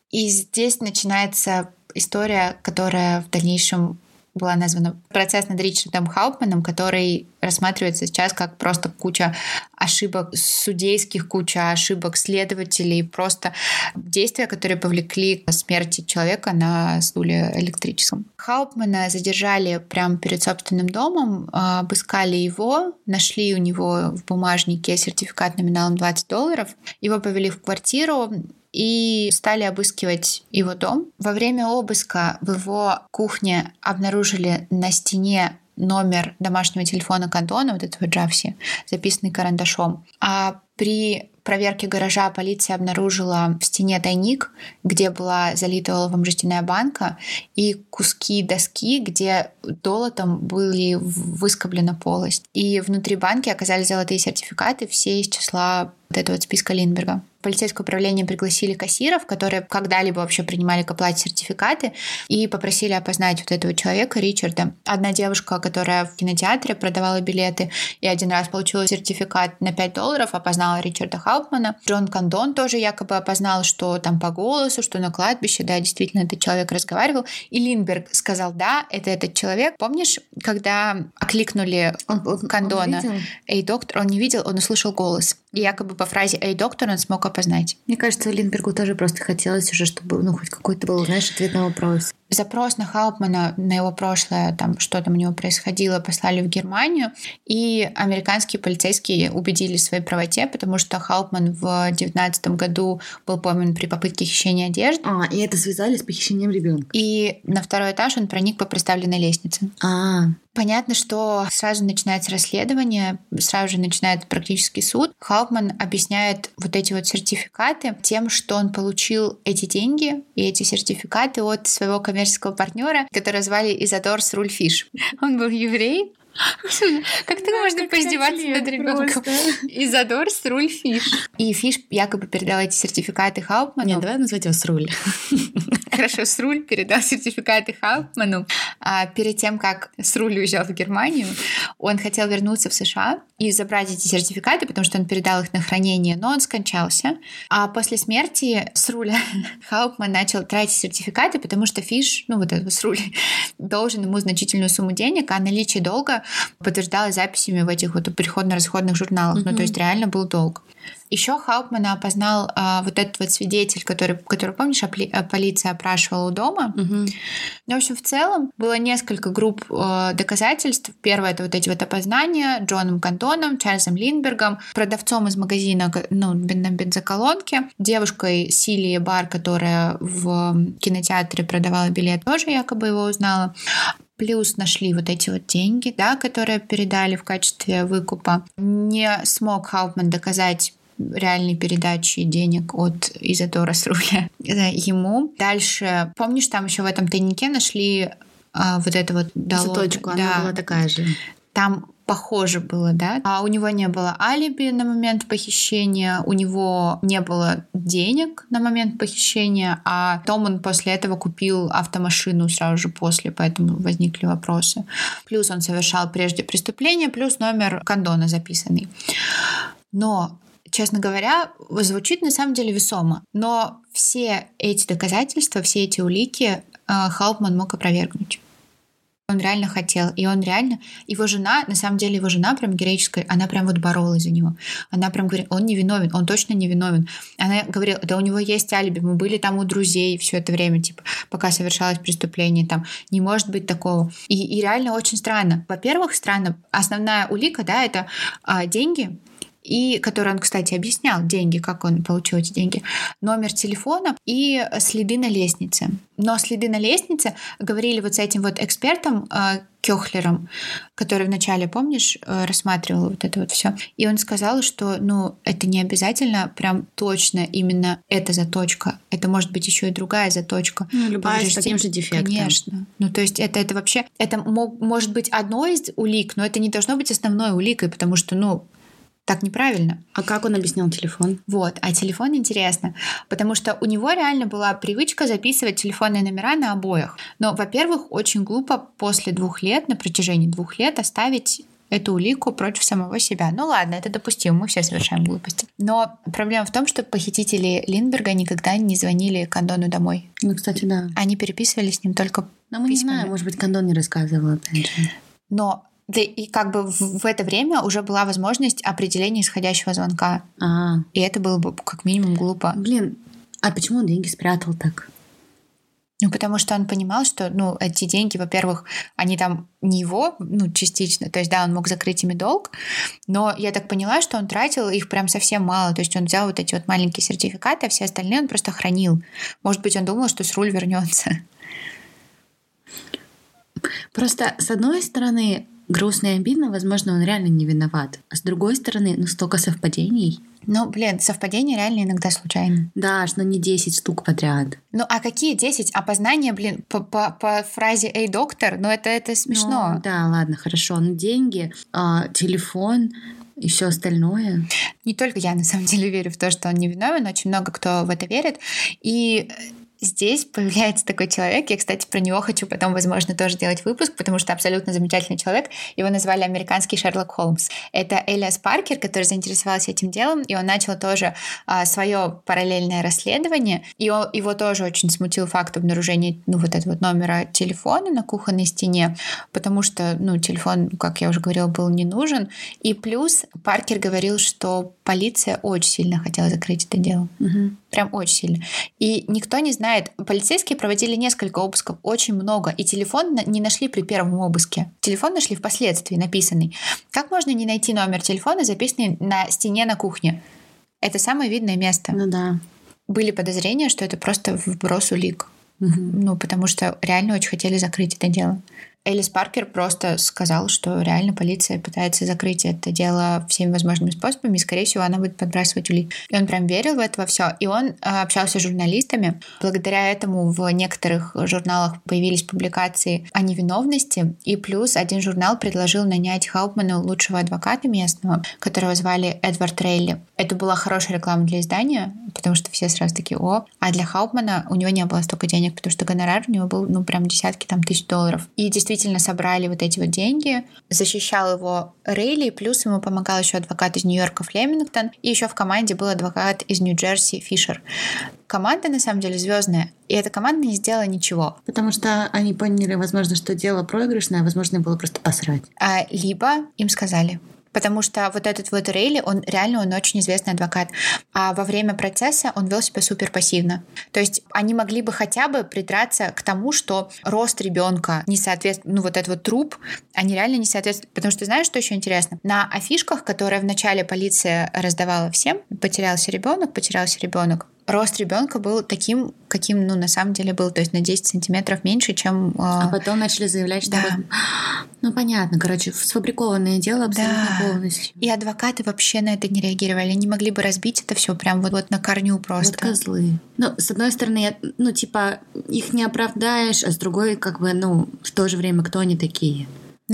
И здесь начинается история, которая в дальнейшем была названа процесс над Ричардом Хаупманом, который рассматривается сейчас как просто куча ошибок судейских, куча ошибок следователей, просто действия, которые повлекли к смерти человека на стуле электрическом. Хаупмана задержали прямо перед собственным домом, обыскали его, нашли у него в бумажнике сертификат номиналом 20 долларов, его повели в квартиру, и стали обыскивать его дом. Во время обыска в его кухне обнаружили на стене номер домашнего телефона Кантона, вот этого Джавси, записанный карандашом. А при проверке гаража полиция обнаружила в стене тайник, где была залита оловом жестяная банка, и куски доски, где долотом были выскоблена полость. И внутри банки оказались золотые сертификаты, все из числа вот этого вот списка Линдберга полицейское управление пригласили кассиров, которые когда-либо вообще принимали к оплате сертификаты, и попросили опознать вот этого человека, Ричарда. Одна девушка, которая в кинотеатре продавала билеты и один раз получила сертификат на 5 долларов, опознала Ричарда Хаупмана. Джон Кандон тоже якобы опознал, что там по голосу, что на кладбище, да, действительно этот человек разговаривал. И Линберг сказал, да, это этот человек. Помнишь, когда окликнули он, он, Кандона, он эй, доктор, он не видел, он услышал голос. И якобы по фразе эй, доктор, он смог опознать. Мне кажется, Линдбергу тоже просто хотелось уже, чтобы ну, хоть какой-то был, знаешь, ответ на вопрос. Запрос на Хаупмана, на его прошлое, там, что там у него происходило, послали в Германию, и американские полицейские убедили в своей правоте, потому что Хаупман в девятнадцатом году был пойман при попытке хищения одежды. А, и это связали с похищением ребенка. И на второй этаж он проник по приставленной лестнице. А, Понятно, что сразу начинается расследование, сразу же начинает практически суд. Хаупман объясняет вот эти вот сертификаты тем, что он получил эти деньги и эти сертификаты от своего коммерческого партнера, которого звали Изадор Срульфиш. Он был еврей, как ты можно поиздеваться над ребенком? Изадор Сруль Фиш. И Фиш якобы передал эти сертификаты Хаупману. Нет, давай назвать его Сруль. Хорошо, Сруль передал сертификаты Хаупману. А перед тем, как Сруль уезжал в Германию, он хотел вернуться в США и забрать эти сертификаты, потому что он передал их на хранение, но он скончался. А после смерти Сруля Хаупман начал тратить сертификаты, потому что Фиш, ну вот этот Сруль, должен ему значительную сумму денег, а наличие долга подтверждалось записями в этих вот переходно-расходных журналах. Mm-hmm. Ну, то есть реально был долг. Еще Хаупмана опознал а, вот этот вот свидетель, который, который помнишь, опли, а, полиция опрашивала у дома. Угу. Ну, в общем, в целом было несколько групп э, доказательств. Первое это вот эти вот опознания Джоном Кантоном, Чарльзом Линдбергом, продавцом из магазина ну, на бензоколонке, девушкой Силии Бар, которая в кинотеатре продавала билет, тоже якобы его узнала Плюс нашли вот эти вот деньги, да, которые передали в качестве выкупа. Не смог Хаупман доказать реальной передачи денег от Изадора Сруля ему. Дальше, помнишь, там еще в этом тайнике нашли а, вот это вот долог. Заточку, да. она была такая же. Там похоже было, да. А у него не было алиби на момент похищения, у него не было денег на момент похищения, а потом он после этого купил автомашину сразу же после, поэтому возникли вопросы. Плюс он совершал прежде преступление, плюс номер кондона записанный. Но честно говоря, звучит на самом деле весомо. Но все эти доказательства, все эти улики э, Хаупман мог опровергнуть. Он реально хотел. И он реально... Его жена, на самом деле его жена прям героическая, она прям вот боролась за него. Она прям говорит, он не виновен, он точно не виновен. Она говорила, да у него есть алиби, мы были там у друзей все это время, типа, пока совершалось преступление, там, не может быть такого. И, и реально очень странно. Во-первых, странно, основная улика, да, это а, деньги, и который он, кстати, объяснял деньги, как он получил эти деньги, номер телефона и следы на лестнице. Но следы на лестнице говорили вот с этим вот экспертом э, Кёхлером, который вначале, помнишь, э, рассматривал вот это вот все. И он сказал, что, ну, это не обязательно прям точно именно эта заточка. Это может быть еще и другая заточка. Ну, любая с таким же дефектом. Конечно. Ну, то есть это, это вообще, это мог, может быть одно из улик, но это не должно быть основной уликой, потому что, ну, так неправильно. А как он объяснял телефон? Вот, а телефон интересно, потому что у него реально была привычка записывать телефонные номера на обоях. Но, во-первых, очень глупо после двух лет, на протяжении двух лет оставить эту улику против самого себя. Ну ладно, это допустимо, мы все совершаем глупости. Но проблема в том, что похитители Линдберга никогда не звонили Кондону домой. Ну, кстати, да. Они переписывались с ним только Но мы письмами. не знаем, может быть, Кондон не рассказывал, опять же. Но да, и как бы в, в это время уже была возможность определения исходящего звонка. А. И это было бы как минимум глупо. Блин, а почему он деньги спрятал так? Ну, потому что он понимал, что, ну, эти деньги, во-первых, они там не его, ну, частично, то есть, да, он мог закрыть ими долг, но я так поняла, что он тратил их прям совсем мало, то есть он взял вот эти вот маленькие сертификаты, а все остальные он просто хранил. Может быть, он думал, что с руль вернется. Просто, с одной стороны, грустно и обидно, возможно, он реально не виноват. А с другой стороны, ну столько совпадений. Ну, блин, совпадения реально иногда случайны. Да, но не 10 штук подряд. Ну, а какие 10? Опознание, блин, по, по, по фразе «Эй, доктор», ну это, это смешно. Ну, да, ладно, хорошо. Ну, деньги, а, телефон, и все остальное. Не только я, на самом деле, верю в то, что он не виновен, очень много кто в это верит. И здесь появляется такой человек. Я, кстати, про него хочу потом, возможно, тоже делать выпуск, потому что абсолютно замечательный человек. Его назвали американский Шерлок Холмс. Это Элиас Паркер, который заинтересовался этим делом, и он начал тоже а, свое параллельное расследование. И он, его тоже очень смутил факт обнаружения ну, вот этого вот номера телефона на кухонной стене, потому что, ну, телефон, как я уже говорила, был не нужен. И плюс Паркер говорил, что полиция очень сильно хотела закрыть это дело. Угу. Прям очень сильно. И никто не знает. Полицейские проводили несколько обысков, очень много. И телефон не нашли при первом обыске. Телефон нашли впоследствии, написанный. Как можно не найти номер телефона, записанный на стене на кухне? Это самое видное место. Ну да. Были подозрения, что это просто вброс улик. Угу. Ну, потому что реально очень хотели закрыть это дело. Элис Паркер просто сказал, что реально полиция пытается закрыть это дело всеми возможными способами, и, скорее всего, она будет подбрасывать улик. И он прям верил в это во все. И он э, общался с журналистами. Благодаря этому в некоторых журналах появились публикации о невиновности. И плюс один журнал предложил нанять Хаупману лучшего адвоката местного, которого звали Эдвард Рейли. Это была хорошая реклама для издания, потому что все сразу такие, о. А для Хаупмана у него не было столько денег, потому что гонорар у него был, ну, прям десятки там тысяч долларов. И действительно действительно собрали вот эти вот деньги. Защищал его Рейли, плюс ему помогал еще адвокат из Нью-Йорка Флемингтон, и еще в команде был адвокат из Нью-Джерси Фишер. Команда на самом деле звездная, и эта команда не сделала ничего. Потому что они поняли, возможно, что дело проигрышное, а возможно, было просто посрать. А, либо им сказали, Потому что вот этот вот Рейли, он реально он очень известный адвокат. А во время процесса он вел себя супер пассивно. То есть они могли бы хотя бы придраться к тому, что рост ребенка не соответствует, ну вот этот вот труп, они реально не соответствуют. Потому что знаешь, что еще интересно? На афишках, которые в начале полиция раздавала всем, потерялся ребенок, потерялся ребенок, рост ребенка был таким, каким, ну, на самом деле был, то есть на 10 сантиметров меньше, чем... А потом начали заявлять, что... Да. вот- Ну, понятно, короче, сфабрикованное дело абсолютно Да. полностью. И адвокаты вообще на это не реагировали. Они могли бы разбить это все прям вот, вот на корню Вот просто. козлы. Ну, с одной стороны, я- ну, типа, их не оправдаешь, а с другой, как бы, ну, в то же время, кто они такие?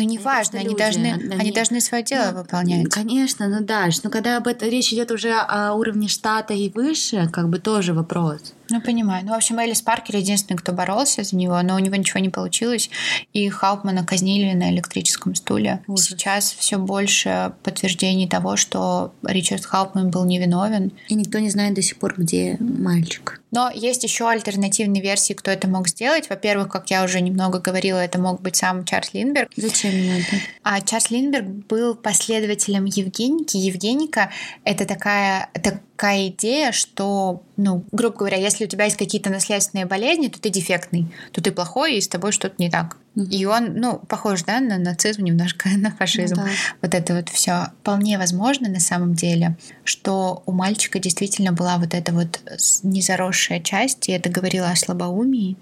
Ну, просто они люди, должны, они- они должны свое дело Ну, выполнять. Конечно, ну да, но когда об этом речь идет уже о уровне штата и выше, как бы тоже вопрос. Ну, понимаю. Ну, в общем, Элис Паркер единственный, кто боролся за него, но у него ничего не получилось. И Хаупмана казнили на электрическом стуле. Ужас. Сейчас все больше подтверждений того, что Ричард Хаупман был невиновен. И никто не знает до сих пор, где мальчик. Но есть еще альтернативные версии, кто это мог сделать. Во-первых, как я уже немного говорила, это мог быть сам Чарльз Линдберг. Зачем ему это? А Чарльз Линдберг был последователем Евгеники. Евгеника — это такая, такая идея, что, ну, грубо говоря, если у тебя есть какие-то наследственные болезни, то ты дефектный, то ты плохой, и с тобой что-то не так. И он, ну, похож, да, на нацизм немножко, на фашизм. Ну да. Вот это вот все. Вполне возможно на самом деле, что у мальчика действительно была вот эта вот незаросшая часть, и это говорило о слабоумии.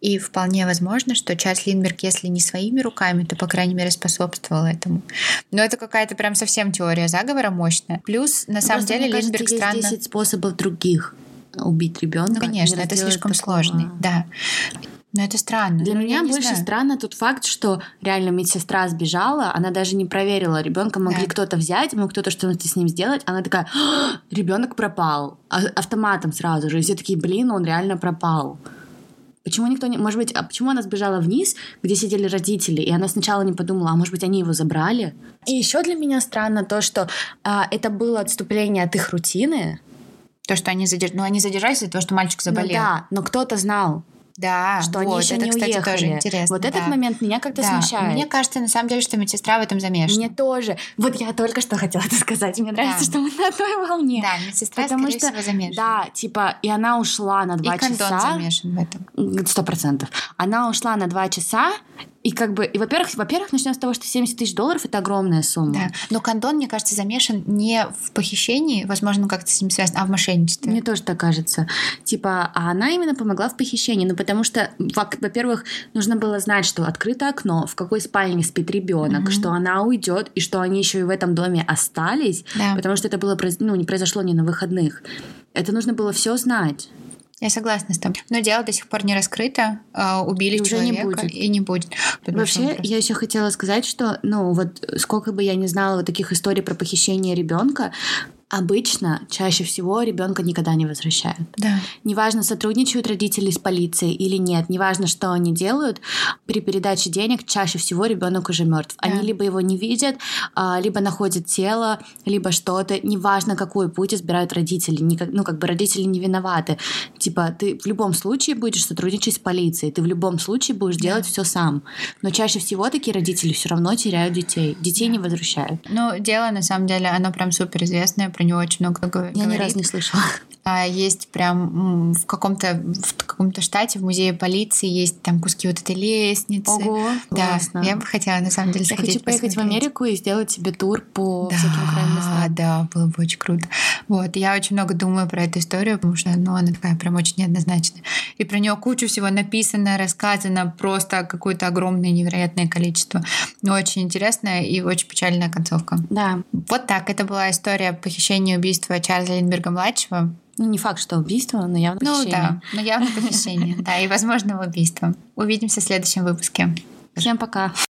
И вполне возможно, что Чарльз Линдберг, если не своими руками, то, по крайней мере, способствовал этому. Но это какая-то прям совсем теория заговора мощная. Плюс, на самом Просто, деле, мне кажется, Линдберг есть странно... 10 способов других убить ребенка. Ну, конечно, это слишком сложный, да. Но это странно. Для Ну, меня больше знаю. странно тот факт, что реально медсестра сбежала, она даже не проверила, ребенка могли Да. кто-то взять, мог кто-то что-то с ним сделать, она такая, ребенок пропал, А- автоматом сразу же, и все такие, блин, он реально пропал. Почему никто не... Может быть, а почему она сбежала вниз, где сидели родители, и она сначала не подумала, а может быть, они его забрали? И еще для меня странно то, что а, это было отступление от их рутины. То, что они задержались... Ну, они задержались из-за того, что мальчик Ну заболел. да, но кто-то знал, Да, что они вот, еще это, не кстати, уехали. тоже интересно. вот этот да. момент меня как-то Да. смущает. Мне кажется, на самом деле, что медсестра в этом замешана. Мне тоже. Вот я только что хотела это сказать. Мне нравится, Да. что мы на одной волне. Да, медсестра, Потому скорее что, всего, замешана. да, типа, и она ушла на два И часа. замешан в этом. Сто процентов. Она ушла на два часа, и как бы, и во-первых, во-первых, начнем с того, что 70 тысяч долларов это огромная сумма. Да. Но кондон, мне кажется, замешан не в похищении, возможно, как-то с ним связано, а в мошенничестве. Мне тоже так кажется. Типа, а она именно помогла в похищении. Ну, потому что, во- во-первых, нужно было знать, что открыто окно, в какой спальне спит ребенок, Мгм. что она уйдет, и что они еще и в этом доме остались, Да. потому что это было, ну, не произошло не на выходных. Это нужно было все знать. Я согласна с тобой. Но дело до сих пор не раскрыто. А, Убили И уже не человека, будет. и не будет. Вообще, вопросом. я еще хотела сказать, что, ну, вот сколько бы я не знала вот таких историй про похищение ребенка, обычно, чаще всего, ребенка никогда не возвращают. Да. Неважно, сотрудничают родители с полицией или нет, неважно, что они делают, при передаче денег чаще всего ребенок уже мертв. Они Да. либо его не видят, а, либо находят тело, либо что-то. Неважно, какой путь избирают родители. Ну, как бы родители не виноваты. Типа, ты в любом случае будешь сотрудничать с полицией, ты в любом случае будешь Да. делать все сам. Но чаще всего такие родители все равно теряют детей. Детей не возвращают. Ну, дело, на самом деле, оно прям супер известное, про него очень много го- Я ни говорит. разу не слышала. А, Есть прям в каком-то в каком-то штате в музее полиции есть там куски вот этой лестницы. Ого, Да, классно. я бы хотела на самом деле Я сходить хочу поехать в посмотреть. Америку и сделать себе тур по всяким крайним Да, местам. да, было бы очень круто. Вот, я очень много думаю про эту историю, потому что, ну, она такая прям очень неоднозначная. И про нее кучу всего написано, рассказано, просто какое-то огромное невероятное количество. Но очень интересная и очень печальная концовка. Да. Вот так, это была история похищения и убийства Чарльза Линдберга-младшего. Ну, не факт, что убийство, но явно Ну похищение. да, но явно похищение. Да, и возможного убийства. Увидимся в следующем выпуске. Всем пока.